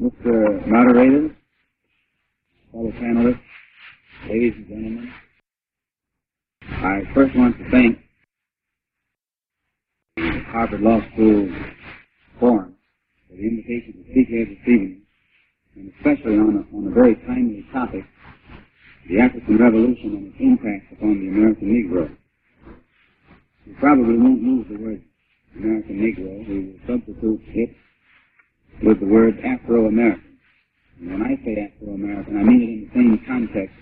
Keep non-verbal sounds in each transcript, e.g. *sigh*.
Mr. Moderator, fellow panelists, ladies and gentlemen, I first want to thank the Harvard Law School Forum for the invitation to speak here this evening, and especially on a, on a very timely topic, the African Revolution and its impact upon the American Negro. We probably won't use the word American Negro. We will substitute it with the word Afro-American. And when I say Afro-American, I mean it in the same context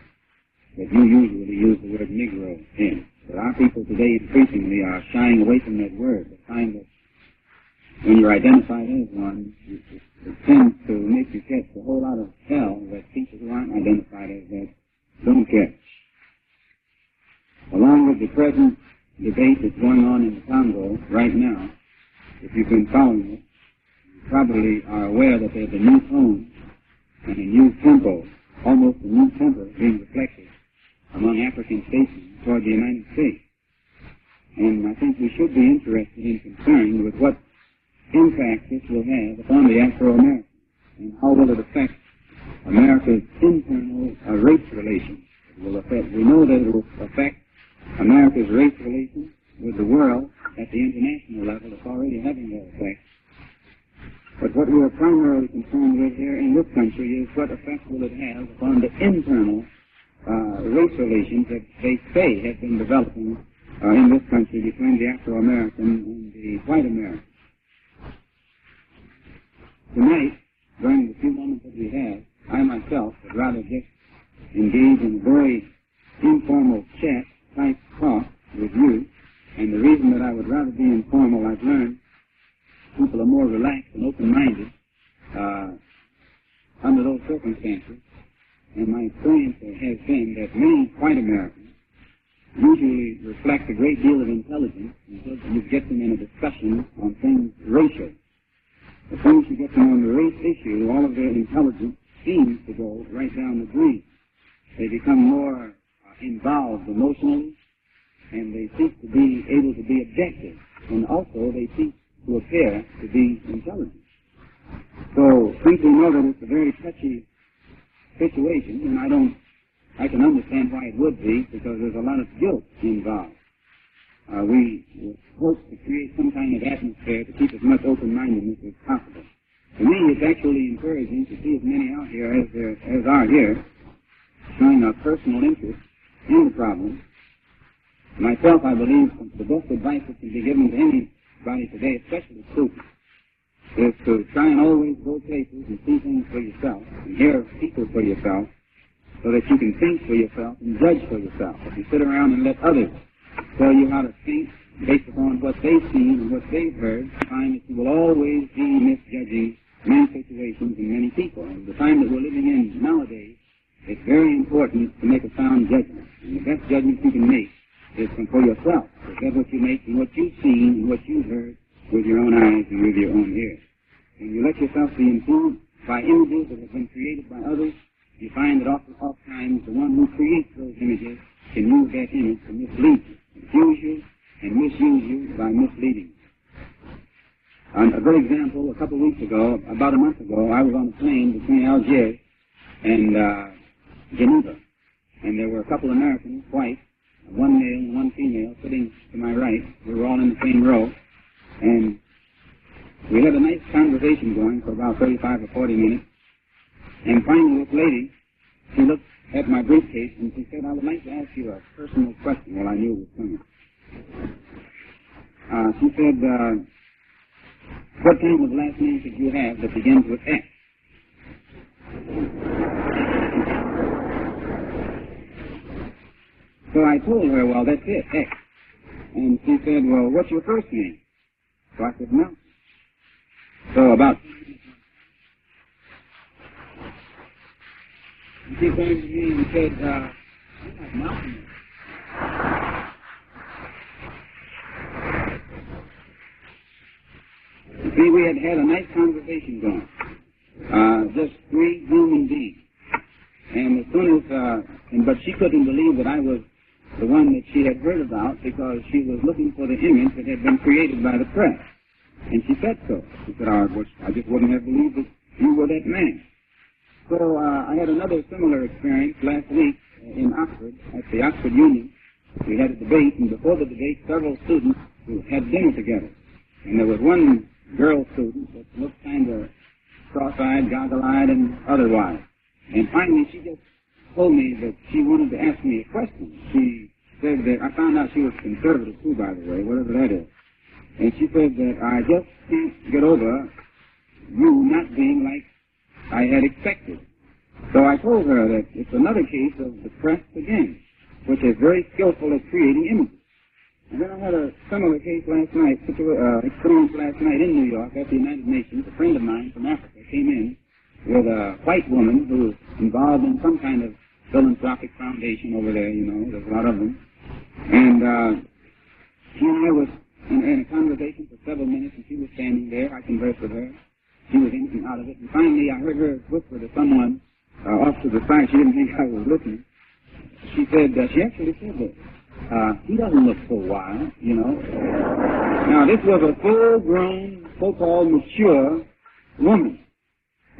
that you usually use the word Negro in. But our people today increasingly are shying away from that word. They find that when you're identified as one, it, it, it tends to make you catch a whole lot of hell that people who aren't identified as that don't catch. Along with the present debate that's going on in the Congo right now, if you've been following it, probably are aware that there's a new tone and a new tempo, almost a new temper being reflected among African statesmen toward the United States. And I think we should be interested and concerned with what impact this will have upon the Afro-American and how will it affect America's internal uh, race relations. It will affect, we know that it will affect America's race relations with the world at the international level. It's already having that effect. But what we are primarily concerned with here in this country is what effect will it have upon the internal uh, race relations that they say have been developing uh, in this country between the Afro-American and the white American. Tonight, during the few moments that we have, I myself would rather just engage in a very informal chat type talk with you. And the reason that I would rather be informal, I've learned people are more relaxed and open-minded uh, under those circumstances. And my experience has been that many white Americans usually reflect a great deal of intelligence you get them in a discussion on things racial. As soon as you get them on the race issue, all of their intelligence seems to go right down the drain. They become more uh, involved emotionally, and they seek to be able to be objective, and also they seek to appear to be intelligent. So, since we know that it's a very touchy situation, and I don't, I can understand why it would be, because there's a lot of guilt involved. Uh, we hope to create some kind of atmosphere to keep as much open-mindedness as possible. To me, it's actually encouraging to see as many out here as there as are here, showing a personal interest in the problem. Myself, I believe the best advice that can be given to anybody today, especially students, is to try and always go places and see things for yourself and hear people for yourself so that you can think for yourself and judge for yourself. If you sit around and let others tell you how to think based upon what they've seen and what they've heard, find that you will always be misjudging many situations and many people. And the time that we're living in nowadays, it's very important to make a sound judgment. And the best judgment you can make is for yourself. Because what you make and what you've seen and what you've heard with your own eyes and with your own ears. When you let yourself be influenced by images that have been created by others, you find that often, oftentimes the one who creates those images can use that image to mislead you, confuse you, and misuse you by misleading you. And a good example, a couple of weeks ago, about a month ago, I was on a plane between Algiers and uh, Geneva, and there were a couple of Americans, white, one male and one female, sitting to my right. We were all in the same row, and we had a nice conversation going for about 35 or 40 minutes. And finally, this lady, she looked at my briefcase and she said, I would like to ask you a personal question. Well, I knew it was coming. Uh, she said, uh, what kind of last name did you have that begins with X? So I told her, well, that's it, X. And she said, well, what's your first name? So I said, no. So about she came to me and said, uh, not Malcolm. You see, we had had a nice conversation going. Uh, just three human beings. And as soon as, uh, and, but she couldn't believe that I was the one that she had heard about because she was looking for the image that had been created by the press. And she said so. She said, oh, I just wouldn't have believed that you were that man. So uh, I had another similar experience last week in Oxford at the Oxford Union. We had a debate, and before the debate, several students who had dinner together. And there was one girl student that looked kind of cross-eyed, goggle-eyed, and otherwise. And finally, she just told me that she wanted to ask me a question. She said that I found out she was conservative too, by the way, whatever that is. And she said that I just can't get over you not being like I had expected. So I told her that it's another case of the press again, which is very skillful at creating images. And then I had a similar case last night, uh, experience last night in New York at the United Nations. A friend of mine from Africa came in with a white woman who was involved in some kind of philanthropic foundation over there, you know, there's a lot of them. And uh, she and I was in, in a conversation for several minutes, and she was standing there. I conversed with her. She was in and out of it. And finally, I heard her whisper to someone uh, off to the side. She didn't think I was listening. She said, uh, she actually said this. Uh, he doesn't look so wild, you know. Now, this was a full-grown, so-called mature woman.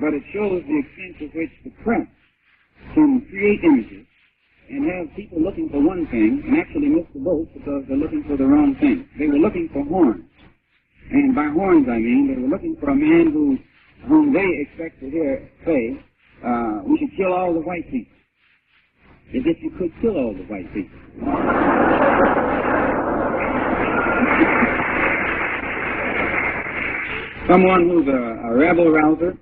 But it shows the extent to which the press can create images and have people looking for one thing and actually miss the boat because they're looking for the wrong thing. They were looking for horns. And by horns, I mean they were looking for a man who, whom they expect to hear say, uh, we should kill all the white people. As if you could kill all the white people. *laughs* Someone who's a, a rebel rouser,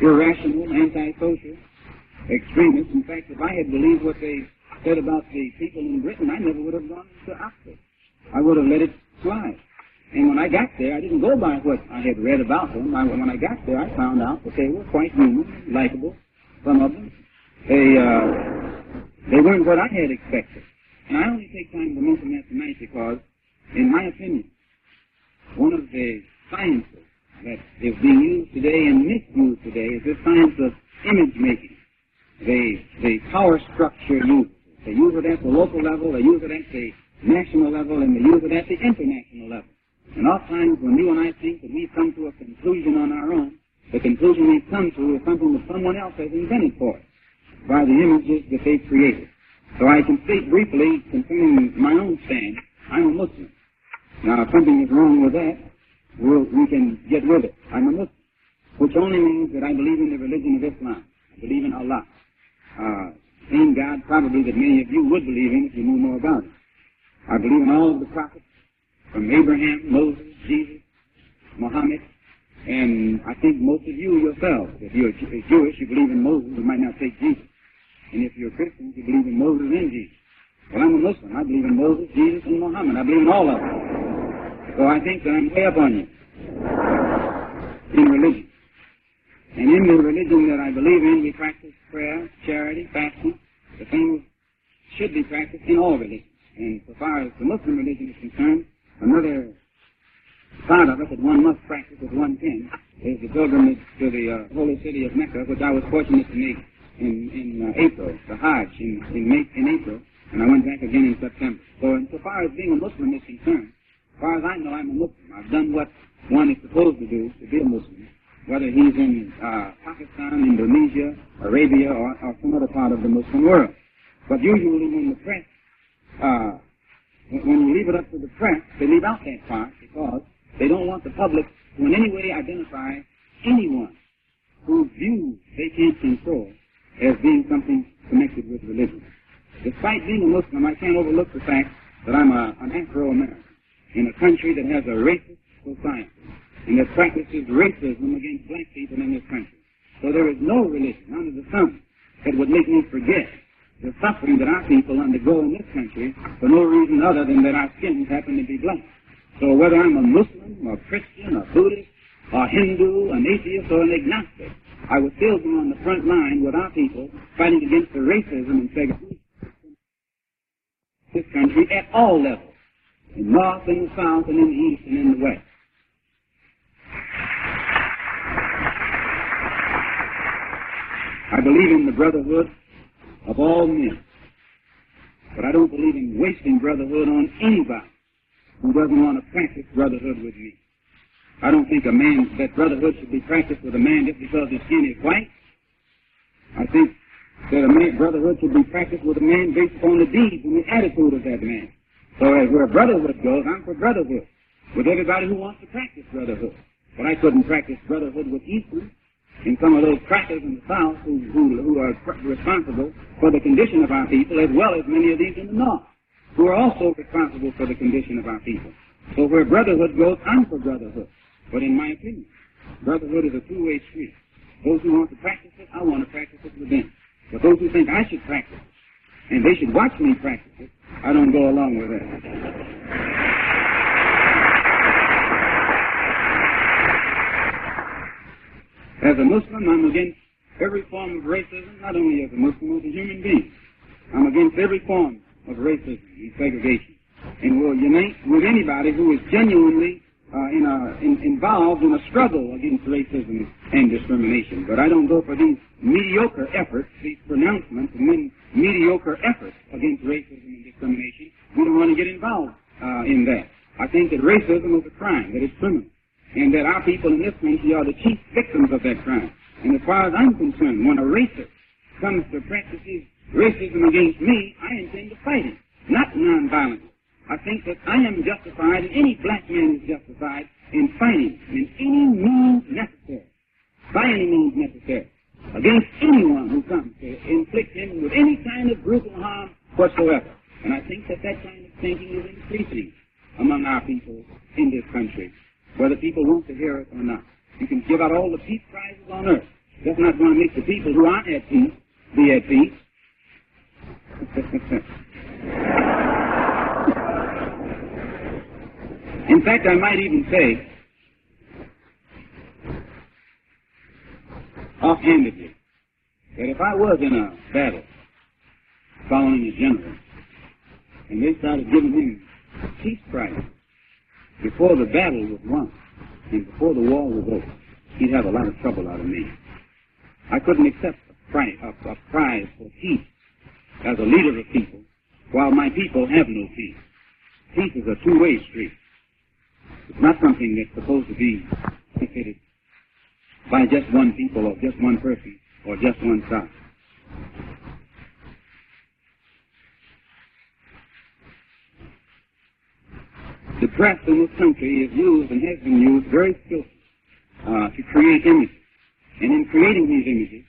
irrational, antisocial, extremist. In fact, if I had believed what they said about the people in Britain, I never would have gone to Oxford. I would have let it slide. And when I got there, I didn't go by what I had read about them. I, when I got there, I found out that they were quite human, likable, some of them. They, uh, they weren't what I had expected. And I only take time to mention that tonight because, in my opinion, one of the sciences that is being used today and misused today is this science of image making. The, the power structure uses They use it at the local level, they use it at the national level, and they use it at the international level. And oftentimes when you and I think that we've come to a conclusion on our own, the conclusion we've come to is something that someone else has invented for us by the images that they've created. So I can state briefly concerning my own stand. I'm a Muslim. Now, if something is wrong with that, we'll, we can get rid of it. I'm a Muslim, which only means that I believe in the religion of Islam. I believe in Allah. Uh, same God probably that many of you would believe in if you knew more about it. I believe in all of the prophets, from Abraham, Moses, Jesus, Muhammad, and I think most of you yourselves, if you're Jewish, you believe in Moses, you might not take Jesus. And if you're Christian, you believe in Moses and Jesus. Well, I'm a Muslim. I believe in Moses, Jesus, and Muhammad. I believe in all of them. So I think that I'm way up on you in religion. And in the religion that I believe in, we practice prayer, charity, fasting. The things should be practiced in all religions. And so far as the Muslim religion is concerned, another part of it that one must practice as one can is the pilgrimage to the uh, holy city of Mecca, which I was fortunate to make in, in uh, April, the Hajj in, in, May, in April, and I went back again in September. So insofar as being a Muslim is concerned, as far as I know, I'm a Muslim. I've done what one is supposed to do to be a Muslim, whether he's in uh, Pakistan, Indonesia, Arabia, or, or some other part of the Muslim world. But usually when the press uh, when you leave it up to the press, they leave out that part because they don't want the public to in any way identify anyone whose views they can't control as being something connected with religion. Despite being a Muslim, I can't overlook the fact that I'm a, an Afro-American in a country that has a racist society and that practices racism against black people in this country. So there is no religion under the sun that would make me forget the suffering that our people undergo in this country for no reason other than that our skins happen to be black. So whether I'm a Muslim, or Christian, or Buddhist, or Hindu, an atheist, or an agnostic, I would still be on the front line with our people fighting against the racism and segregation this country at all levels, in the north, in the south, and in the east, and in the west. I believe in the brotherhood of all men. But I don't believe in wasting brotherhood on anybody who doesn't want to practice brotherhood with me. I don't think a man, that brotherhood should be practiced with a man just because his skin is white. I think that a man, brotherhood should be practiced with a man based upon the deeds and the attitude of that man. So as where brotherhood goes, I'm for brotherhood with everybody who wants to practice brotherhood. But I couldn't practice brotherhood with Eastland and some of those crackers in the South who, who, who are responsible for the condition of our people, as well as many of these in the North, who are also responsible for the condition of our people. So where brotherhood goes, I'm for brotherhood. But in my opinion, brotherhood is a two-way street. Those who want to practice it, I want to practice it with them. But those who think I should practice it, and they should watch me practice it, I don't go along with that. As a Muslim, I'm against every form of racism, not only as a Muslim, but as a human being. I'm against every form of racism and segregation, and will unite with anybody who is genuinely uh, in a, in, involved in a struggle against racism and discrimination. But I don't go for these mediocre efforts, these pronouncements, and then mediocre efforts against racism and discrimination. We don't want to get involved uh, in that. I think that racism is a crime, that it's criminal, and that our people in this country are the chief victims of that crime. And as far as I'm concerned, when a racist comes to practices racism against me, I intend to fight him, not nonviolently. I think that I am justified, and any black man is justified in fighting in any means necessary, by any means necessary, against anyone who comes to inflict him with any kind of brutal harm whatsoever. And I think that that kind of thinking is increasing among our people in this country, whether people want to hear it or not. You can give out all the peace prizes on earth. That's not going to make the people who aren't at peace be at peace. *laughs* In fact, I might even say, offhandedly, that if I was in a battle following a general, and they started giving him peace prize before the battle was won and before the war was over, he'd have a lot of trouble out of me. I couldn't accept a prize, a, a prize for peace as a leader of people while my people have no peace. Peace is a two-way street. It's not something that's supposed to be benefited by just one people or just one person or just one side. The press in this country is used and has been used very skillfully uh, to create images. And in creating these images,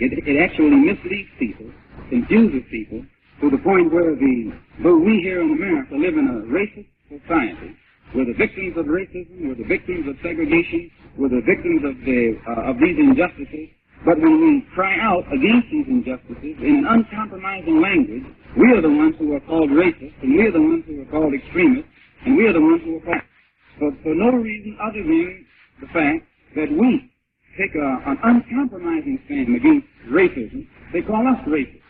it, it actually misleads people, confuses people, to the point where the, though we here in America live in a racist society, we're the victims of racism. We're the victims of segregation. We're the victims of the uh, of these injustices. But when we cry out against these injustices in an uncompromising language, we are the ones who are called racists, and we are the ones who are called extremists, and we are the ones who are called for, for no reason other than the fact that we take a, an uncompromising stand against racism. They call us racist.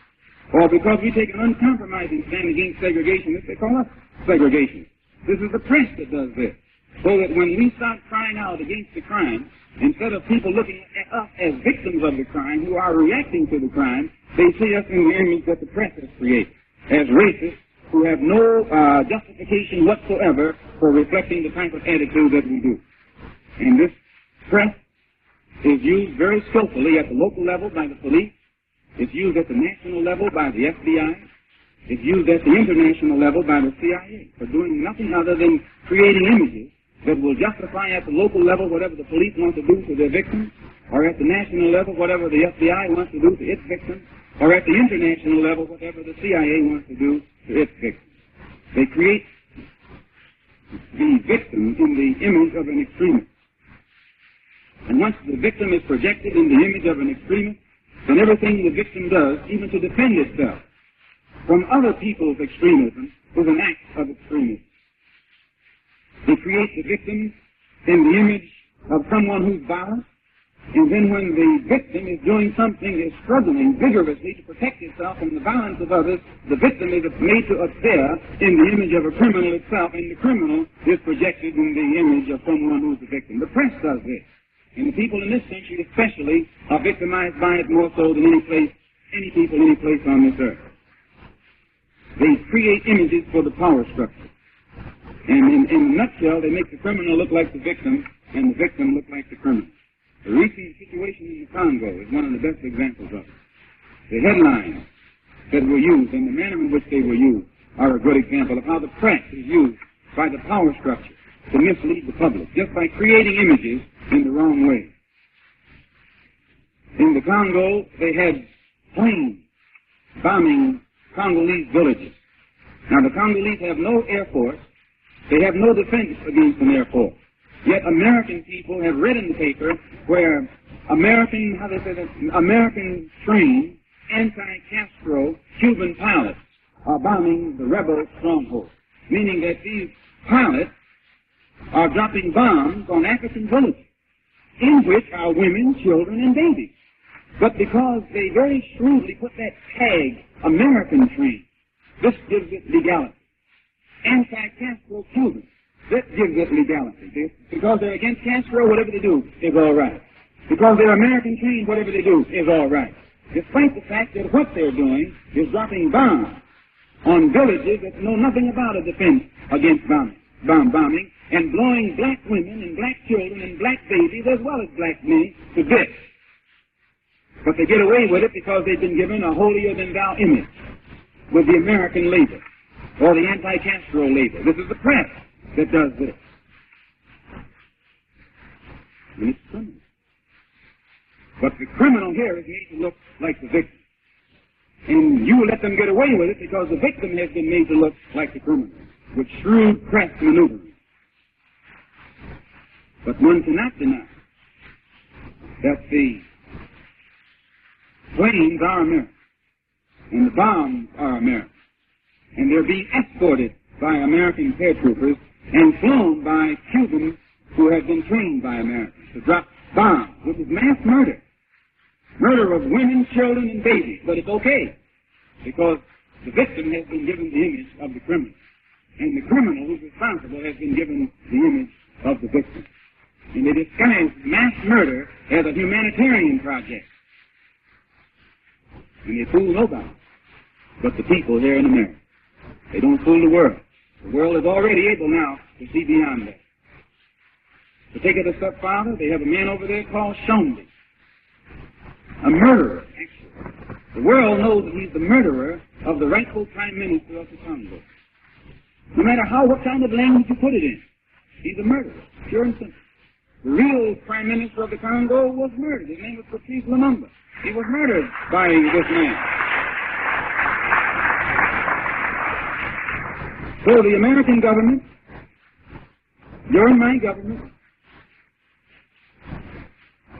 Or because we take an uncompromising stand against segregationists, they call us segregationists. This is the press that does this. So that when we start crying out against the crime, instead of people looking at us as victims of the crime who are reacting to the crime, they see us in the image that the press has created as racists who have no uh, justification whatsoever for reflecting the type of attitude that we do. And this press is used very skillfully at the local level by the police. It's used at the national level by the FBI It's used at the international level by the CIA for doing nothing other than creating images that will justify at the local level whatever the police want to do to their victims, or at the national level whatever the FBI wants to do to its victims, or at the international level whatever the CIA wants to do to its victims. They create the victim in the image of an extremist. And once the victim is projected in the image of an extremist, then everything the victim does, even to defend itself, from other people's extremism is an act of extremism. They create the victim in the image of someone who's violent, and then when the victim is doing something, is struggling vigorously to protect itself from the violence of others, the victim is made to appear in the image of a criminal itself, and the criminal is projected in the image of someone who's the victim. The press does this. And the people in this country especially are victimized by it more so than any place, any people, any place on this earth. They create images for the power structure. And in, in a nutshell, they make the criminal look like the victim and the victim look like the criminal. The recent situation in the Congo is one of the best examples of it. The headlines that were used and the manner in which they were used are a good example of how the press is used by the power structure to mislead the public, just by creating images in the wrong way. In the Congo, they had planes bombing Congolese villages. Now, the Congolese have no air force. They have no defense against an air force. Yet American people have read in the paper where American, how they say that, American trained anti-Castro Cuban pilots are bombing the rebel stronghold. Meaning that these pilots are dropping bombs on African villages in which are women, children, and babies. But because they very shrewdly put that tag, American trained, this gives it legality. Anti-Castro Cuban, this gives it legality. see? Because they're against Castro, whatever they do is all right. Because they're American trained, whatever they do is all right. Despite the fact that what they're doing is dropping bombs on villages that know nothing about a defense against bombing, bomb bombing, and blowing black women and black children and black babies as well as black men to bits. But they get away with it because they've been given a holier than thou image with the American labor or the anti-Castro labor. This is the press that does this. And it's criminal. But the criminal here is made to look like the victim. And you let them get away with it because the victim has been made to look like the criminal with shrewd press maneuvering. But one cannot deny that the planes are American and the bombs are American. And they're being escorted by American paratroopers and flown by Cubans who have been trained by Americans to drop bombs, which is mass murder. Murder of women, children, and babies. But it's okay because the victim has been given the image of the criminal. And the criminal who's responsible has been given the image of the victim. And they disguise mass murder as a humanitarian project. And they fool nobody but the people here in America. They don't fool the world. The world is already able now to see beyond that. To take it a step farther, they have a man over there called Tshombe. A murderer, actually. The world knows that he's the murderer of the rightful prime minister of the Congo. No matter how, what kind of language you put it in, he's a murderer, pure and simple. The real prime minister of the Congo was murdered. His name was Patrice Lumumba. He was murdered by this man. So the American government, during my government,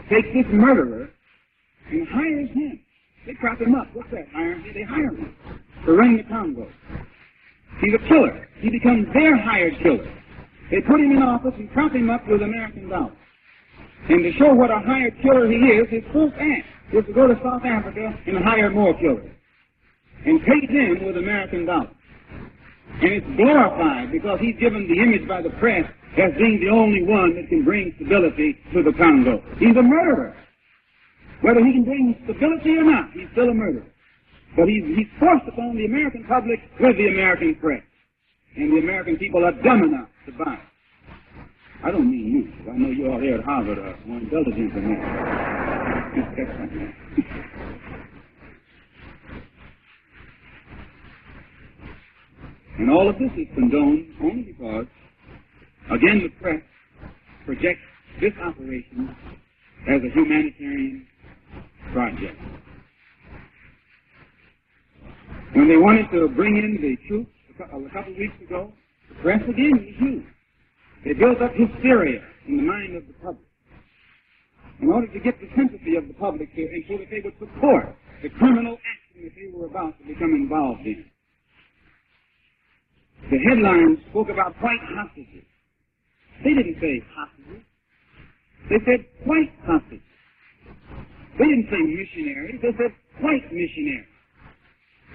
takes this murderer and hires him. They prop him up. What's that? Hire They hire him to run the Congo. He's a killer. He becomes their hired killer. They put him in office and prop him up with American dollars. And to show what a hired killer he is, his first act is to go to South Africa and hire more killers. And pay them with American dollars. And it's glorified because he's given the image by the press as being the only one that can bring stability to the Congo. He's a murderer. Whether he can bring stability or not, he's still a murderer. But he's, he's forced upon the American public with the American press. And the American people are dumb enough to buy it. I don't mean you. I know you're all here at Harvard are more intelligent than that. And all of this is condoned only because, again, the press projects this operation as a humanitarian project. When they wanted to bring in the troops a couple of weeks ago, the press again was used. They built up hysteria in the mind of the public in order to get the sympathy of the public and so that they would support the criminal action that they were about to become involved in. The headlines spoke about white hostages. They didn't say hostages. They said white hostages. They didn't say missionaries. They said white missionaries.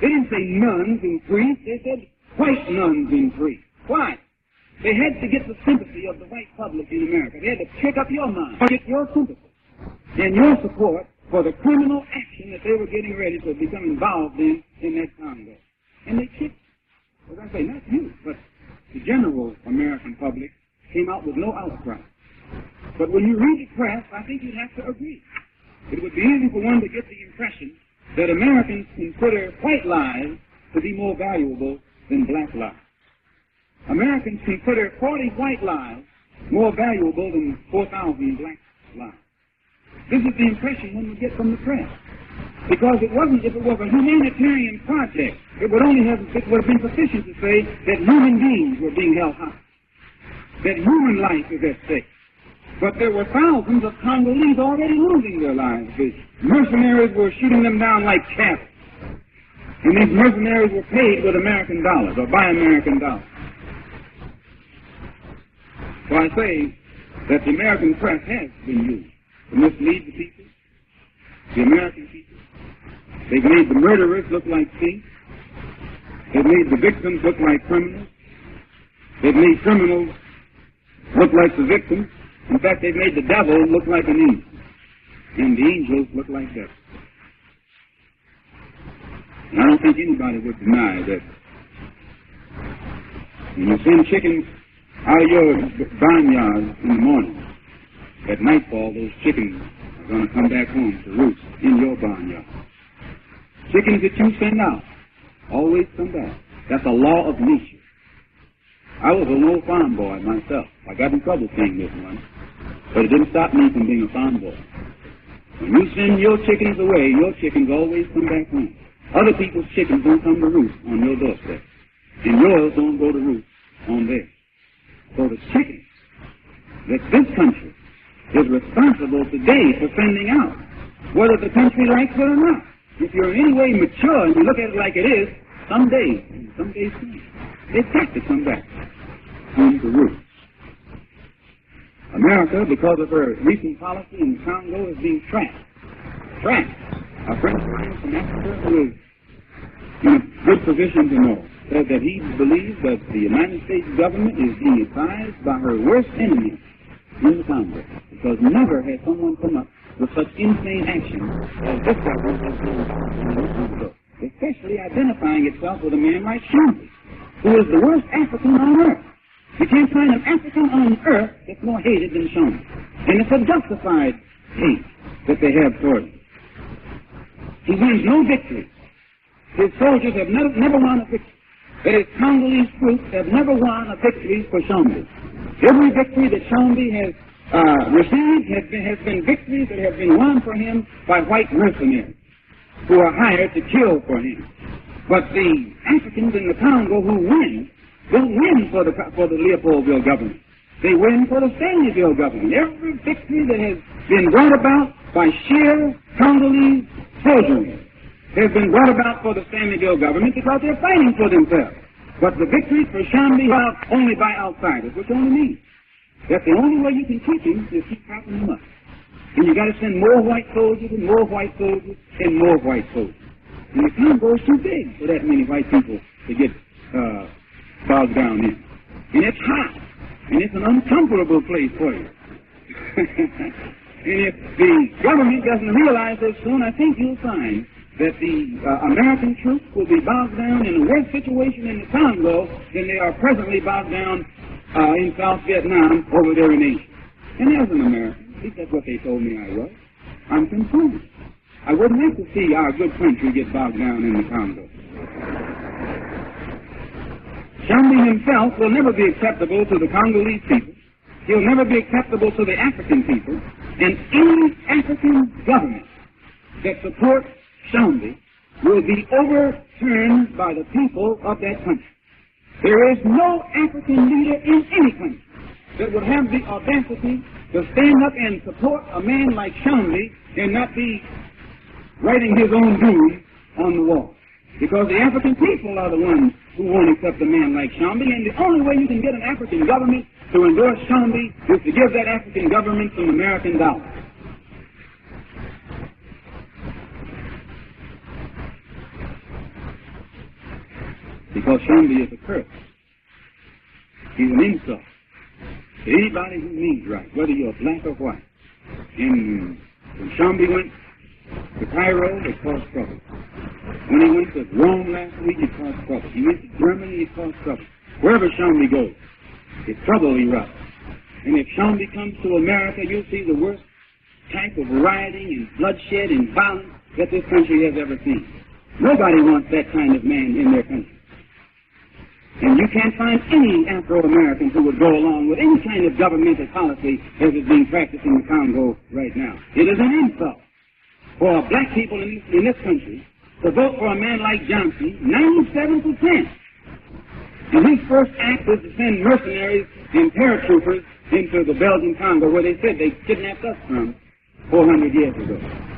They didn't say nuns and priests. They said white nuns and priests. Why? They had to get the sympathy of the white public in America. They had to pick up your mind, get your sympathy and your support for the criminal action that they were getting ready to become involved in in that Congo. And they kicked, as I say, not you, but the general American public came out with no outcry. But when you read the press, I think you'd have to agree. It would be easy for one to get the impression that Americans consider white lives to be more valuable than black lives. Americans consider 40 white lives more valuable than 4,000 black lives. This is the impression one would get from the press. Because it wasn't, if it was a humanitarian project, it would only have, it would have been sufficient to say that human beings were being held hostage. That human life is at stake. But there were thousands of Congolese already losing their lives. The mercenaries were shooting them down like cattle. And these mercenaries were paid with American dollars or by American dollars. So I say that the American press has been used to mislead the people, the American people. They've made the murderers look like saints. They've made the victims look like criminals. They've made criminals look like the victims. In fact, they've made the devil look like an angel. And the angels look like devils. And I don't think anybody would deny that when you send chickens out of your barnyard in the morning, at nightfall, those chickens are going to come back home to roost in your barnyard. Chickens that you send out always come back. That's a law of nature. I was a old farm boy myself. I got in trouble saying this one, but it didn't stop me from being a farm boy. When you send your chickens away, your chickens always come back home. Other people's chickens don't come to roost on your doorstep, and yours don't go to roost on theirs. So the chickens that this country is responsible today for sending out, whether the country likes it or not. If you're in any way mature and you look at it like it is, someday, someday soon, to come back home to roost. America, because of her recent policy in Congo, is being trapped. Trapped. A friend of mine from Africa who is in a good position to know said that he believes that the United States government is being advised by her worst enemy in the Congo. Because never has someone come up with such insane action as this government has done in the Congo. Especially identifying itself with a man like Tshombe, who is the worst African on earth. You can't find an African on earth that's more hated than Tshombe. And it's a justified hate that they have toward him. He wins no victory. His soldiers have never, never won a victory. That his Congolese troops have never won a victory for Tshombe. Every victory that Tshombe has uh, received has been, has been victories that have been won for him by white mercenaries who are hired to kill for him. But the Africans in the Congo who win don't win for the, for the Leopoldville government. They win for the Stanleyville government. Every victory that has been brought about by sheer Congolese soldiery has been brought about for the Stanleyville government because they're fighting for themselves. But the victories for Tshombe are only by outsiders, which only means that the only way you can keep him is keep propping him up. And you got to send more white soldiers and more white soldiers and more white soldiers. And the Congo is too big for that many white people to get uh, bogged down in. And it's hot. And it's an uncomfortable place for you. *laughs* and if the government doesn't realize this soon, I think you'll find that the uh, American troops will be bogged down in a worse situation in the Congo than they are presently bogged down uh, in South Vietnam over there in Asia. And as an American, at least that's what they told me I was, I'm concerned. I wouldn't like to see our good country get bogged down in the Congo. Tshombe himself will never be acceptable to the Congolese people. He'll never be acceptable to the African people. And any African government that supports Tshombe will be overturned by the people of that country. There is no African leader in any country that would have the audacity to stand up and support a man like Tshombe and not be writing his own doom on the wall. Because the African people are the ones who won't accept a man like Tshombe, and the only way you can get an African government to endorse Tshombe is to give that African government some American dollars. Because Tshombe is a curse. He's an insult to anybody who means right, whether you're black or white. And when Tshombe went to Cairo, it caused trouble. When he went to Rome last week, it caused trouble. He went to Germany, it caused trouble. Wherever Tshombe goes, if trouble erupts, and if Tshombe comes to America, you'll see the worst type of rioting and bloodshed and violence that this country has ever seen. Nobody wants that kind of man in their country. And you can't find any Afro-Americans who would go along with any kind of governmental policy as is being practiced in the Congo right now. It is an insult for black people in in this country to vote for a man like Johnson, 97%. And his first act was to send mercenaries and paratroopers into the Belgian Congo where they said they kidnapped us from 400 years ago.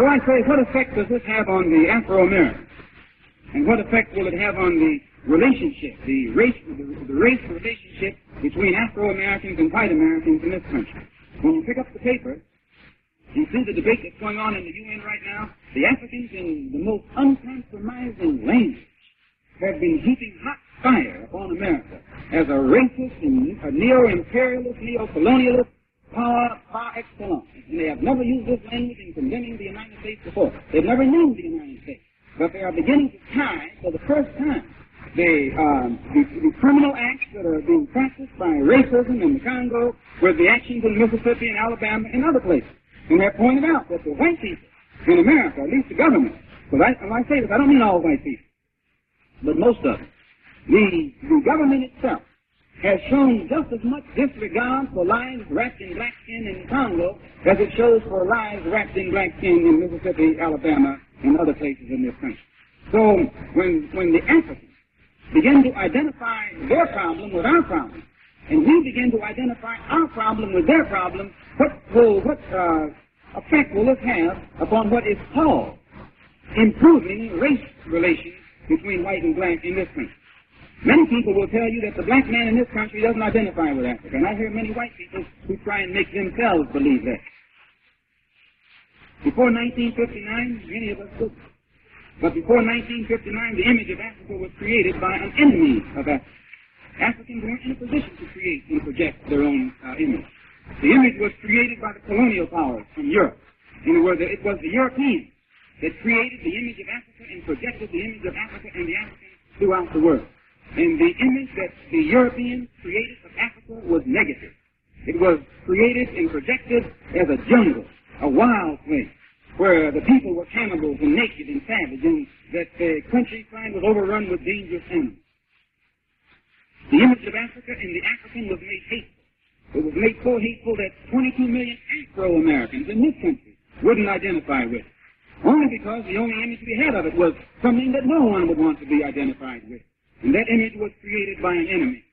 So I say, what effect does this have on the Afro-Americans? And what effect will it have on the relationship, the race, the, the race relationship between Afro-Americans and white Americans in this country? When you pick up the paper, you see the debate that's going on in the UN right now. The Africans, in the most uncompromising language, have been heaping hot fire upon America as a racist and a neo-imperialist, neo-colonialist power par excellence. And they have never used this language in condemning the United States before. They've never named the United States. But they are beginning to tie, for the first time, the, um, the, the criminal acts that are being practiced by racism in the Congo with the actions in Mississippi and Alabama and other places. And they're pointed out that the white people in America, at least the government, because I, when I say this, I don't mean all white people, but most of them, the, the government itself has shown just as much disregard for lives wrapped in black skin in Congo as it shows for lives wrapped in black skin in Mississippi, Alabama, and other places in this country. So when, when the Africans begin to identify their problem with our problem, and we begin to identify our problem with their problem, what will, what uh, effect will this have upon what is called improving race relations between white and black in this country? Many people will tell you that the black man in this country doesn't identify with Africa, and I hear many white people who try and make themselves believe that. Before 1959, many of us could. But before 1959, the image of Africa was created by an enemy of Africa. Africans weren't in a position to create and project their own uh, image. The image was created by the colonial powers from Europe. In other words, it was the Europeans that created the image of Africa and projected the image of Africa and the Africans throughout the world. And the image that the Europeans created of Africa was negative. It was created and projected as a jungle, a wild place, where the people were cannibals and naked and savage, and that the countryside was overrun with dangerous animals. The image of Africa and the African was made hateful. It was made so hateful that 22 million Afro-Americans in this country wouldn't identify with it. Only because the only image we had of it was something that no one would want to be identified with. And that image was created by an enemy.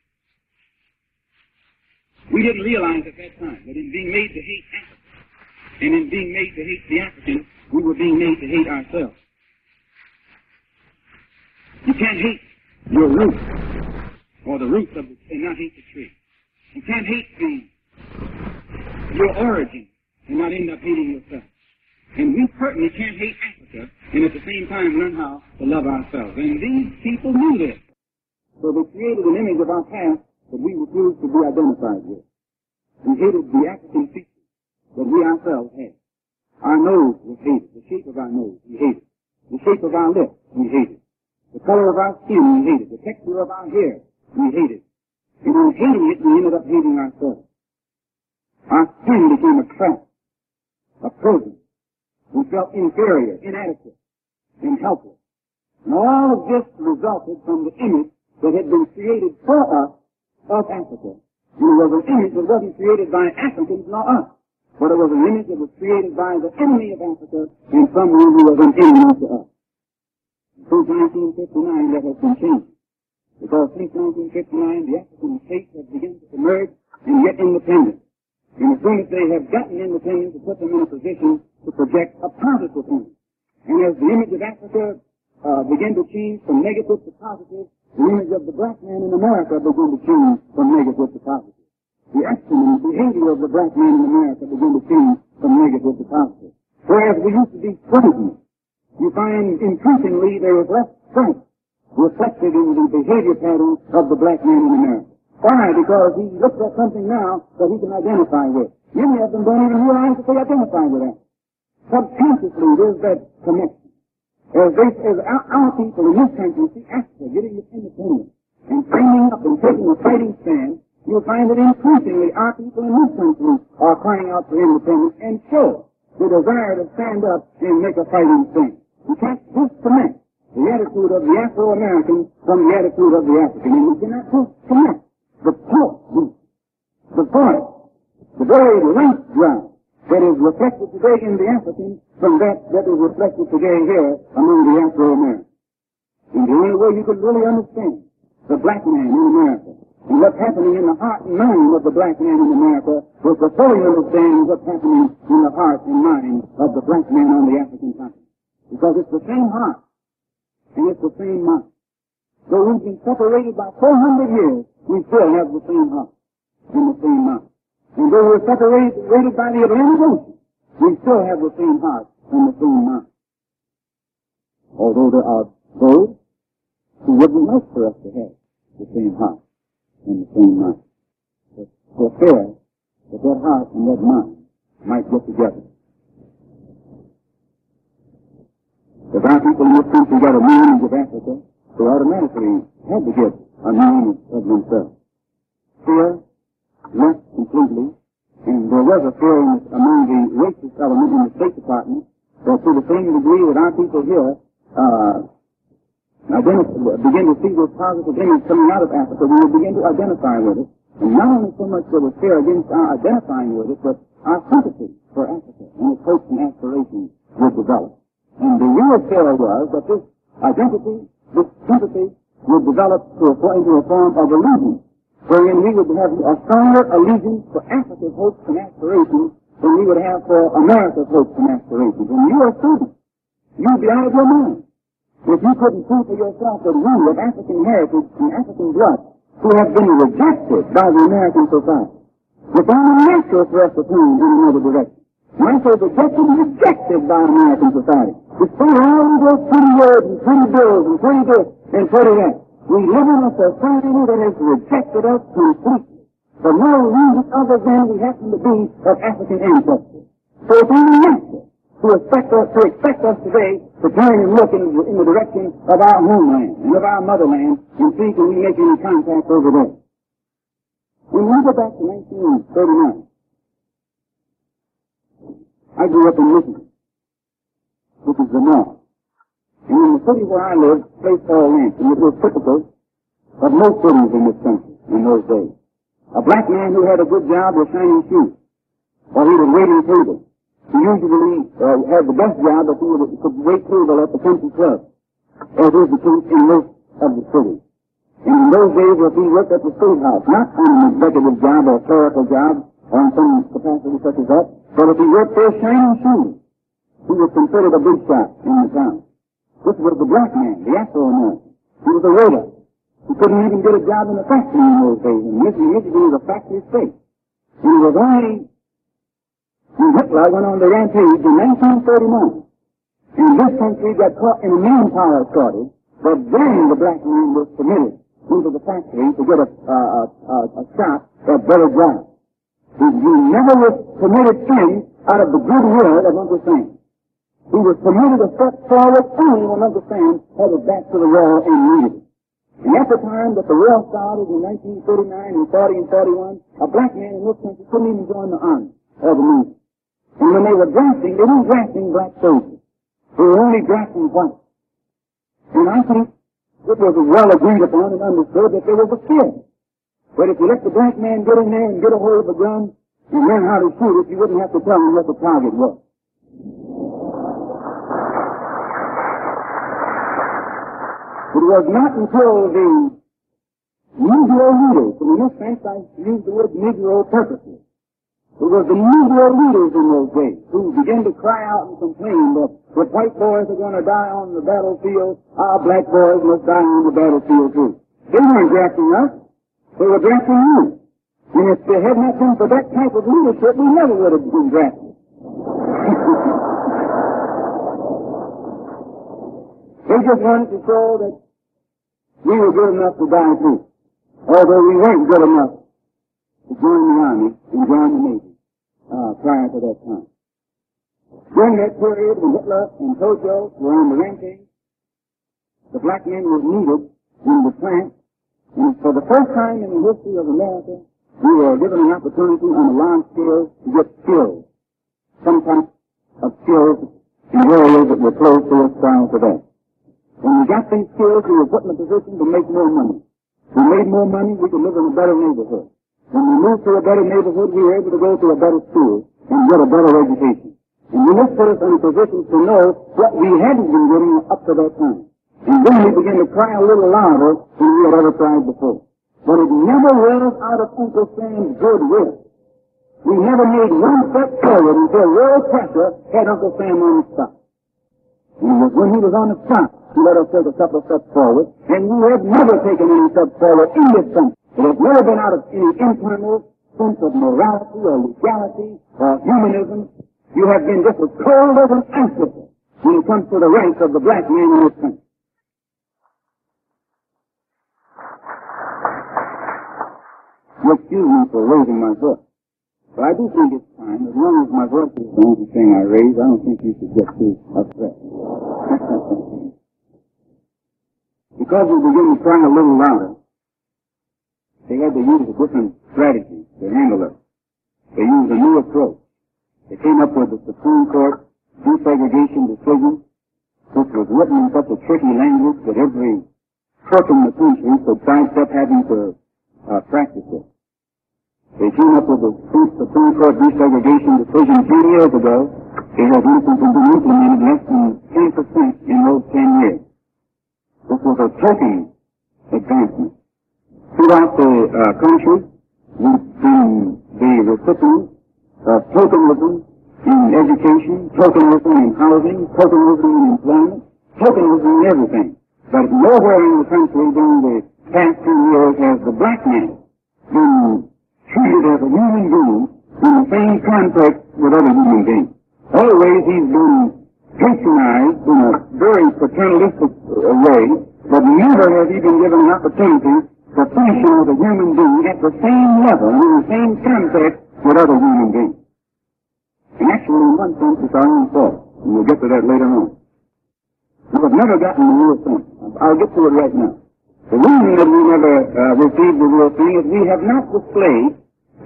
We didn't realize at that time that in being made to hate Africa, and in being made to hate the Africans, we were being made to hate ourselves. You can't hate your roots, or the roots of the, tree and not hate the tree. You can't hate the, your origin, and not end up hating yourself. And we certainly can't hate Africa, and at the same time learn how to love ourselves. And these people knew this. So they created an image of our past that we refused to be identified with. We hated the African features that we ourselves had. Our nose was hated. The shape of our nose, we hated. The shape of our lips, we hated. The color of our skin, we hated. The texture of our hair, we hated. And in hating it, we ended up hating ourselves. Our skin became a trap, a prison. We felt inferior, inadequate, and helpless. And all of this resulted from the image that had been created for us of Africa. And it was an image that wasn't created by Africans nor us, but it was an image that was created by the enemy of Africa and someone who was an enemy to us. Since 1959, that has been changed. Because since 1959, the African states have begun to emerge and get independent. And as soon as they have gotten independence, it put them in a position to project a positive image. And as the image of Africa uh, began to change from negative to positive, the image of the black man in America began to change from negative to positive. The action and behavior of the black man in America began to change from negative to positive. Whereas we used to be frightened, you find increasingly there is less strength reflected in the behavior patterns of the black man in America. Why? Because he looks at something now that he can identify with. Many of them don't even realize that they identify with that. Subconsciously, there's that connection. As, they, as our, our people in this country see Africa getting its independence and standing up and taking a fighting stand, you'll find that increasingly our people in this country are crying out for independence and show the desire to stand up and make a fighting stand. You can't disconnect the attitude of the Afro-American from the attitude of the African. And you cannot disconnect the pulse, the, voice, the very race drive that is reflected today in the African from that that is reflected today here among the Afro-Americans. And the only way you can really understand the black man in America and what's happening in the heart and mind of the black man in America was to fully understand what's happening in the heart and mind of the black man on the African continent. Because it's the same heart and it's the same mind. Though we've been separated by 400 years, we still have the same heart and the same mind. And though we're separated by the Atlantic Ocean, we still have the same heart and the same mind. Although there are those who wouldn't like for us to have the same heart and the same mind. But for fair that that heart and that mind might get together. If our people in this country got a knowledge of Africa, they automatically had to get a knowledge of themselves. Fear left completely, and there was a fear among the racist element in the State Department that to the same degree that our people here uh, begin to see this positive image coming out of Africa, we will begin to identify with it. And not only so much that we fear against our identifying with it, but our sympathy for Africa and its hopes and aspirations would develop. And the real fear was that this identity, this sympathy, would develop to a, into a form of allegiance, wherein we would have a stronger allegiance for Africa's hopes and aspirations than we would have for America's hopes and aspirations. And you are a student. You'd be out of your mind if you couldn't see for yourself that we of African heritage and African blood who have been rejected by the American society, it's only natural for us to turn in another direction. When I say rejected, rejected by American society. Despite all those pretty words and pretty bills and pretty this and pretty that, we live in a society that has rejected us completely for no reason other than we happen to be of African ancestry. So it's only natural to expect us, to expect us today to turn and look in, in the direction of our homeland and of our motherland and see can we make any contact over there. When we go back to 1939, I grew up in Michigan, which is the north. And in the city where I lived, place called Lansing, it was typical of most cities in this country in those days. A black man who had a good job with shining shoes, or he was waiting tables, he usually uh, had the best job, but he would, could wait table at the country club, as is the case in most of the cities. And in those days, if he worked at the state house, not on an executive job or a clerical job, or in some capacity such as that, but if he worked for shining shoes, he was considered a big shot in the town. This was the black man, the Afro-American. He was a waiter. He couldn't even get a job in the factory in those days. And Michigan, Michigan was a factory state. He was only when Hitler went on the rampage in 1939, and this country got caught in a manpower shortage, but then the black man was permitted into the factory to get a, a, a, a shot at better jobs. He, he never was permitted in out of the goodwill of Uncle Sam. He was permitted to step forward only when Uncle Sam had his back to the wall and needed. And at the time that the war started in 1939 and 40 and 41, a black man in this country couldn't even join the army or the Navy. And when they were drafting, they weren't drafting black soldiers. They were only drafting white. And I think it was well agreed upon and understood that there was a fear. But if you let the black man get in there and get a hold of a gun and learn how to shoot it, you wouldn't have to tell him what the target was. It was not until the Negro leaders, and in this sense I use the word Negro purposely, it was the Negro leaders in those days who began to cry out and complain that white boys are going to die on the battlefield, our black boys must die on the battlefield too. They weren't drafting us. They were drafting you. And if it had not been for that type of leadership, we never would have been drafted. *laughs* they just wanted to show that we were good enough to die too. Although we weren't good enough to join the army and join the navy uh, prior to that time. During that period when Hitler and Tojo were on the rampage, the black man was needed in the plant, and for the first time in the history of America, we were given an opportunity on a large scale to get skills, some type of skills in areas that were closed to us prior to that. When we got these skills, we were put in a position to make more money. We made more money, we could live in a better neighborhood. When we moved to a better neighborhood, we were able to go to a better school and get a better education. And this put us in a position to know what we hadn't been getting up to that time. And then we began to cry a little louder than we had ever cried before. But it never was out of Uncle Sam's goodwill. We never made one step forward until world pressure had Uncle Sam on the spot. When he was on the front, he let us take a couple of steps forward, and we had never taken any steps forward in this country. It has never been out of any internal sense of morality or legality or humanism. You have been just as cold as an icicle when it comes to the ranks of the black man in this country. You excuse me for raising my voice. But I do think it's time, as long as my voice is the only thing I raise, I don't think you should get too upset. *laughs* because we begin to cry a little louder, they had to use a different strategy to handle it. They used a new approach. They came up with the Supreme Court desegregation decision, which was written in such a tricky language that every crook in the country could sidestep having to uh, practice it. They came up with the Supreme Court desegregation decision ten years ago. It has been implemented less than 10% in those 10 years. This was a token advancement. Throughout the uh, country, we've been the recipients of tokenism in education, tokenism in housing, tokenism in employment, tokenism in everything. But nowhere in the country during the past two years has the black man been treated as a human being in the same context with other human beings. Always he's been patronized in a very paternalistic uh, way, but never has he been given an opportunity to function as a human being at the same level, in the same context with other human beings. And actually, in one sense, it's our own fault. And we'll get to that later on. We have never gotten the real thing. I'll get to it right now. The reason that we never uh, received the real thing is we have not displayed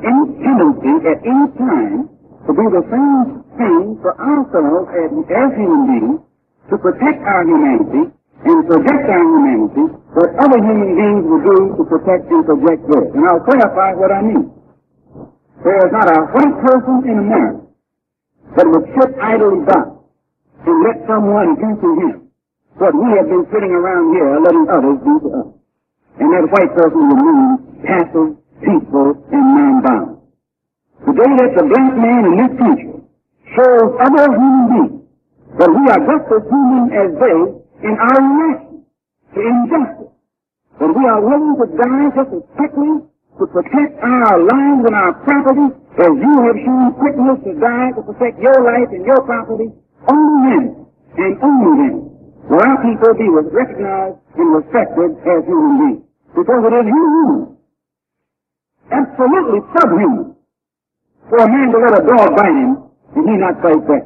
any tendency at any time to do the same thing for ourselves as, as human beings to protect our humanity and project our humanity what other human beings would do to protect and project theirs. And I'll clarify what I mean. There is not a white person in America that would sit idly by and let someone to him what we have been sitting around here letting others do to us. And that white person will mean passive, peaceful, and non-violent. Today that the black man in this country shows other human beings that we are just as human as they in our reaction to injustice. That we are willing to die just as quickly to protect our lives and our property as you have shown quickness to die to protect your life and your property. Only then, and only then, will our people be recognized and respected as human beings. Because it is human. Absolutely subhuman. For a man to let a dog bite him and he not fight back.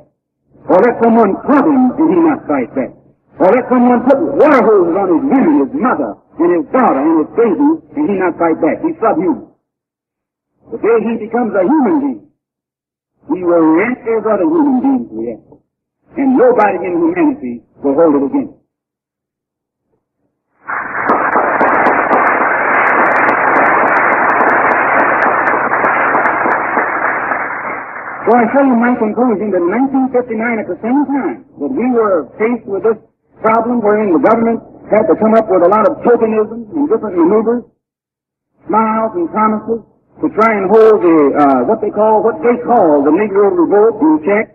Or let someone club him and he not fight back. Or let someone put water hoses on his women, his mother, and his daughter, and his baby, and he not fight back. He's subhuman. The day he becomes a human being, he will react as other human beings react. And nobody in humanity will hold it against. So I show you my conclusion that in 1959, at the same time that we were faced with this problem wherein the government had to come up with a lot of tokenism and different maneuvers, smiles and promises to try and hold the, uh, what they call, what they call the Negro revolt in check.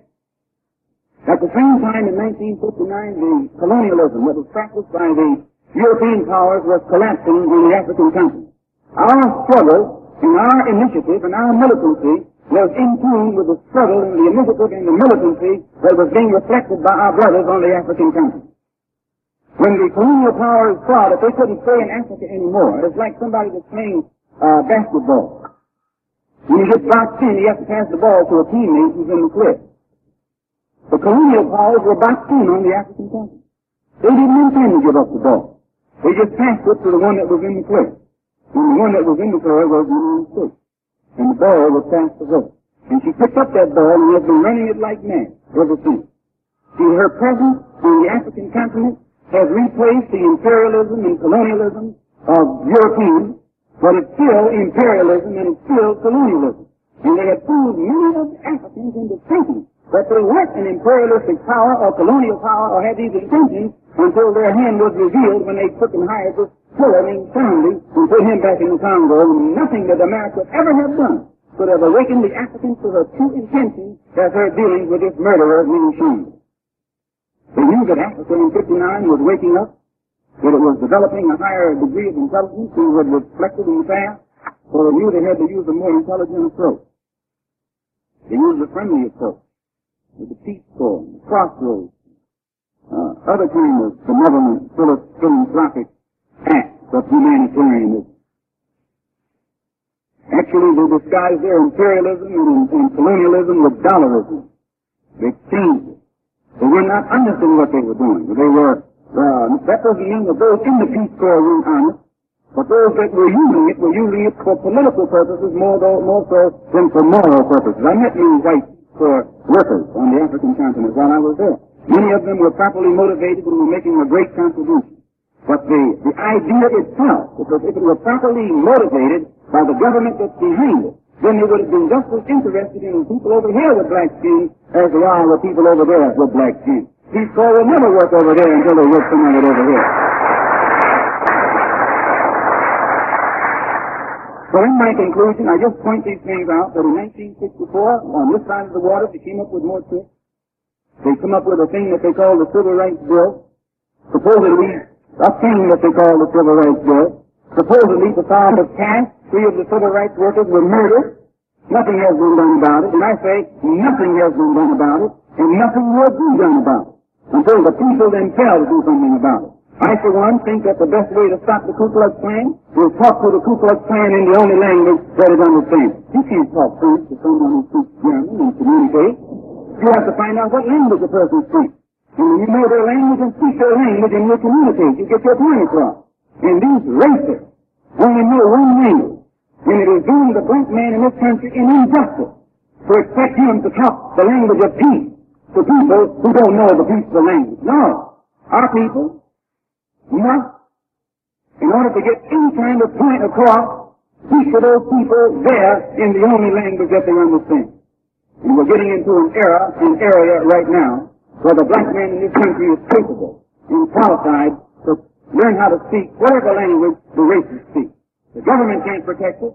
At the same time, in 1959, the colonialism that was practiced by the European powers was collapsing in the African continent. Our struggle and our initiative and our militancy was in tune with the struggle and the initiative and the militancy that was being reflected by our brothers on the African continent. When the colonial powers saw that they couldn't stay in Africa anymore, it's like somebody that's playing uh, basketball. When you gets boxed in, he has to pass the ball to a teammate who's in the cliff. The colonial powers were back in on the African continent. They didn't intend to give up the ball. They just passed it to the one that was in the cliff. And the one that was in the cliff was the United States. And the ball was passed to her. And she picked up that ball and has been running it like mad ever since. See, her presence on the African continent has replaced the imperialism and colonialism of Europeans, but it's still imperialism and it's still colonialism. And they have fooled millions of Africans into thinking that they weren't an imperialistic power or colonial power or had these intentions until their hand was revealed when they took and hired this killer named Tshombe and put him back in the Congo. Nothing that America could ever have done could have awakened the Africans to her true intentions as her dealings with this murderer, Minnie Tshombe. They knew that Africa in 59 was waking up, that it was developing a higher degree of intelligence than was reflected in the past, so they knew they had to use a more intelligent approach. They used a friendly approach with the Peace Corps, the Crossroads, uh, other kind of benevolent, philanthropic acts of humanitarianism. Actually, they disguised their imperialism and, and colonialism with dollarism. They changed it. They were not in what they were doing. They were, uh, mean that those in the Peace Corps weren't honest, but those that were using it were using it for political purposes more, though, more so than for moral purposes. I met many white Uh, for workers on the African continent while I was there. Many of them were properly motivated and were making a great contribution. But the, the idea itself, because if it were properly motivated by the government that's behind it, then they would have been just as interested in people over here with black skin as they are with people over there with black skin. Peace Corps will never work over there until they work some of it over here. So in my conclusion, I just point these things out that in 1964, on this side of the water, they came up with more tricks. They come up with a thing that they call the Civil Rights Bill. Supposedly, a thing that they call the Civil Rights Bill. Supposedly, the farm was passed, three of the civil rights workers were murdered. Nothing has been done about it. And I say, nothing has been done about it, and nothing will be done about it until the people themselves do something about it. I, for one, think that the best way to stop the Ku Klux Klan is talk to the Ku Klux Klan in the only language that is understood. You can't talk French to someone who speaks German and communicate. You have to find out what language the person speaks. And when you know their language and speak their language and you communicate, you get your point across. And these racists only know one language. And it is doing the black man in this country an injustice to expect him to talk the language of peace to people who don't know the peaceful language. No. Our people must, in order to get any kind of point across, speak to those people there in the only language that they understand. And we're getting into an era, an area right now, where the black man in this country is capable and qualified to learn how to speak whatever language the races speak. The government can't protect us.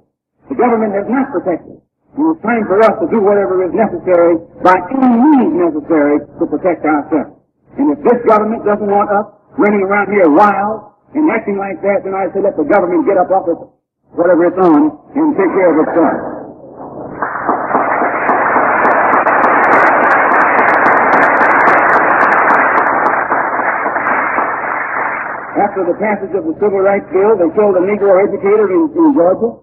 The government has not protected us. And it's time for us to do whatever is necessary by any means necessary to protect ourselves. And if this government doesn't want us running around here wild and acting like that, then I say let the government get up off it, whatever it's on, and take care of itself. After the passage of the Civil Rights Bill, they killed a Negro educator in, in Georgia.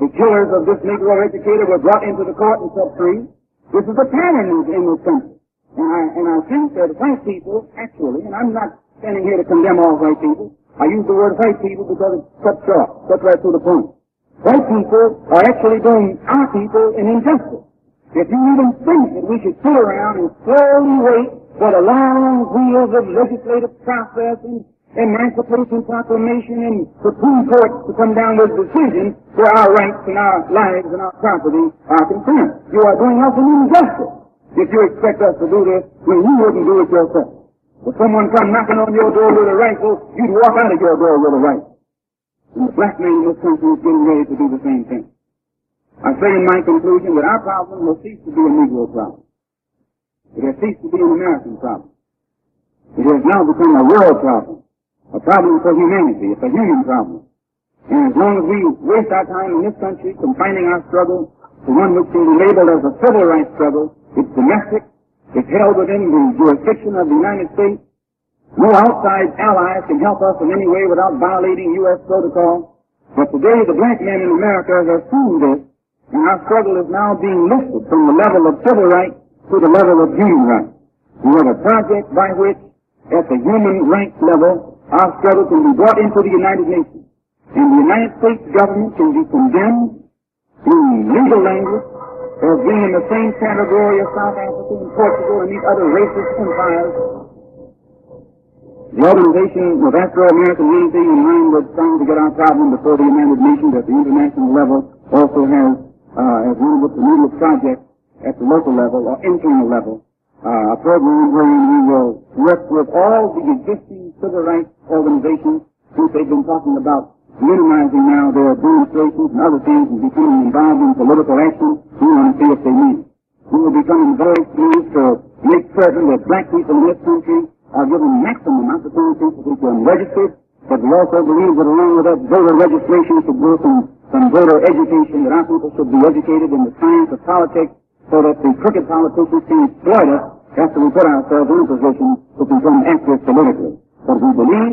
The killers of this Negro educator were brought into the court and set free. This is a pattern in, in this country. And I, and I think that white people, actually, and I'm not standing here to condemn all white people. I use the word white people because it cuts short, cuts right to the point. White people are actually doing our people an injustice. If you even think that we should sit around and slowly wait for the long wheels of legislative process and Emancipation Proclamation and Supreme Court to come down with decisions where our rights and our lives and our property are concerned. You are doing us an injustice if you expect us to do this when you wouldn't do it yourself. If someone come knocking on your door with a rifle, you'd walk out of your door with a rifle. And the black man in this country is getting ready to do the same thing. I say in my conclusion that our problem will cease to be a Negro problem. It has ceased to be an American problem. It has now become a world problem. A problem for humanity. It's a human problem. And as long as we waste our time in this country confining our struggle to one which can be labeled as a civil rights struggle, it's domestic, is held within the jurisdiction of the United States. No outside allies can help us in any way without violating U.S. protocol. But today the black man in America has seen this, And our struggle is now being lifted from the level of civil rights to the level of human rights. We have a project by which, at the human rights level, our struggle can be brought into the United Nations. And the United States government can be condemned in legal language as being in the same category as South Africa and Portugal and these other racist empires. The organization of Afro-American Unity in line with trying to get our problem before the United Nations at the international level also has, uh, as one of its immediate projects at the local level or internal level, uh, a program wherein we will work with all the existing civil rights organizations since they've been talking about minimizing now their demonstrations and other things and becoming involved in political action. We want to see if they mean it. We will become very pleased to make certain that black people in this country are given maximum opportunity to become registered, but we also believe that along with that voter registration should go some, some voter education, that our people should be educated in the science of politics so that the crooked politicians can exploit us after we put ourselves in a position to become active politically. But we believe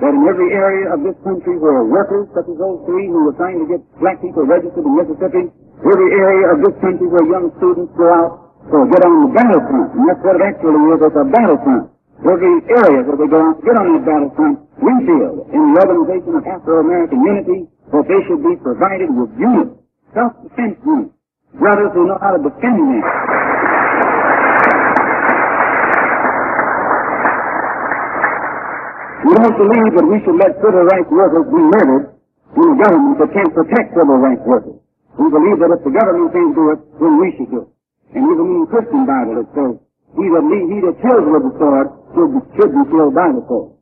that in every area of this country where workers, such as those three who were trying to get black people registered in Mississippi, every area of this country where young students go out to get on the battlefront, and that's what it actually is, it's a battlefront. Every area where they go out get on the battlefront, we feel in the organization of Afro-American unity that they should be provided with units, self-defense units, brothers who know how to defend them. We don't believe that we should let civil rights workers be murdered in a government that can't protect civil rights workers. We believe that if the government can't do it, then we should do it. And even in the Christian Bible it says, he that, he that kills with the sword should be, should be killed by the sword.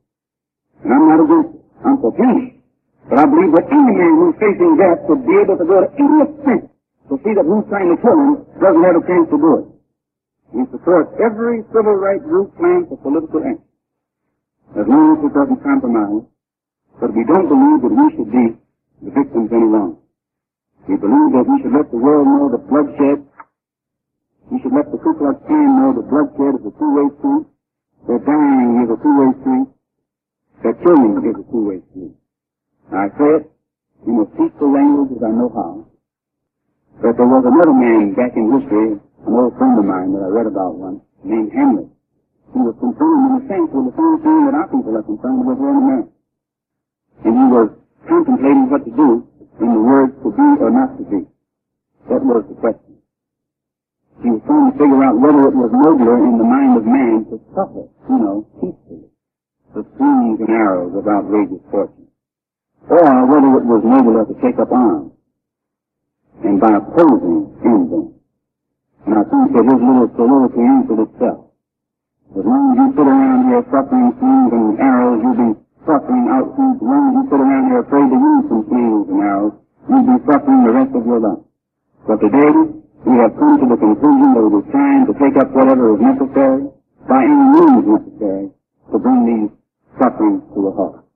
And I'm not against it. I'm for peace. But I believe that any man who's facing death should be able to go to any extent to see that who's trying to kill him doesn't have a chance to do it. We support every civil rights group plan for political action as long as it doesn't compromise, but we don't believe that we should be the victims any longer. We believe that we should let the world know that bloodshed, we should let the Ku Klux Klan know that bloodshed is a two-way street, that dying is a two-way street, that killing is a two-way street. I say it in as peaceful language as I know how, But there was another man back in history, an old friend of mine that I read about once, named Hamlet. He was concerned in a sense with the same thing that our people are concerned with here in America. And he was contemplating what to do in the words to be or not to be. That was the question. He was trying to figure out whether it was nobler in the mind of man to suffer, you know, peacefully, the slings and arrows of outrageous fortune. Or whether it was nobler to take up arms and by opposing end them. And I think that his little soliloquy answered itself. As long as you sit around here suffering slings and arrows, you'll be suffering out. Long as you sit around here afraid to use some slings and arrows, you'll be suffering the rest of your life. But today, we have come to the conclusion that it is time to take up whatever is necessary, by any means necessary, to bring these sufferings to a halt.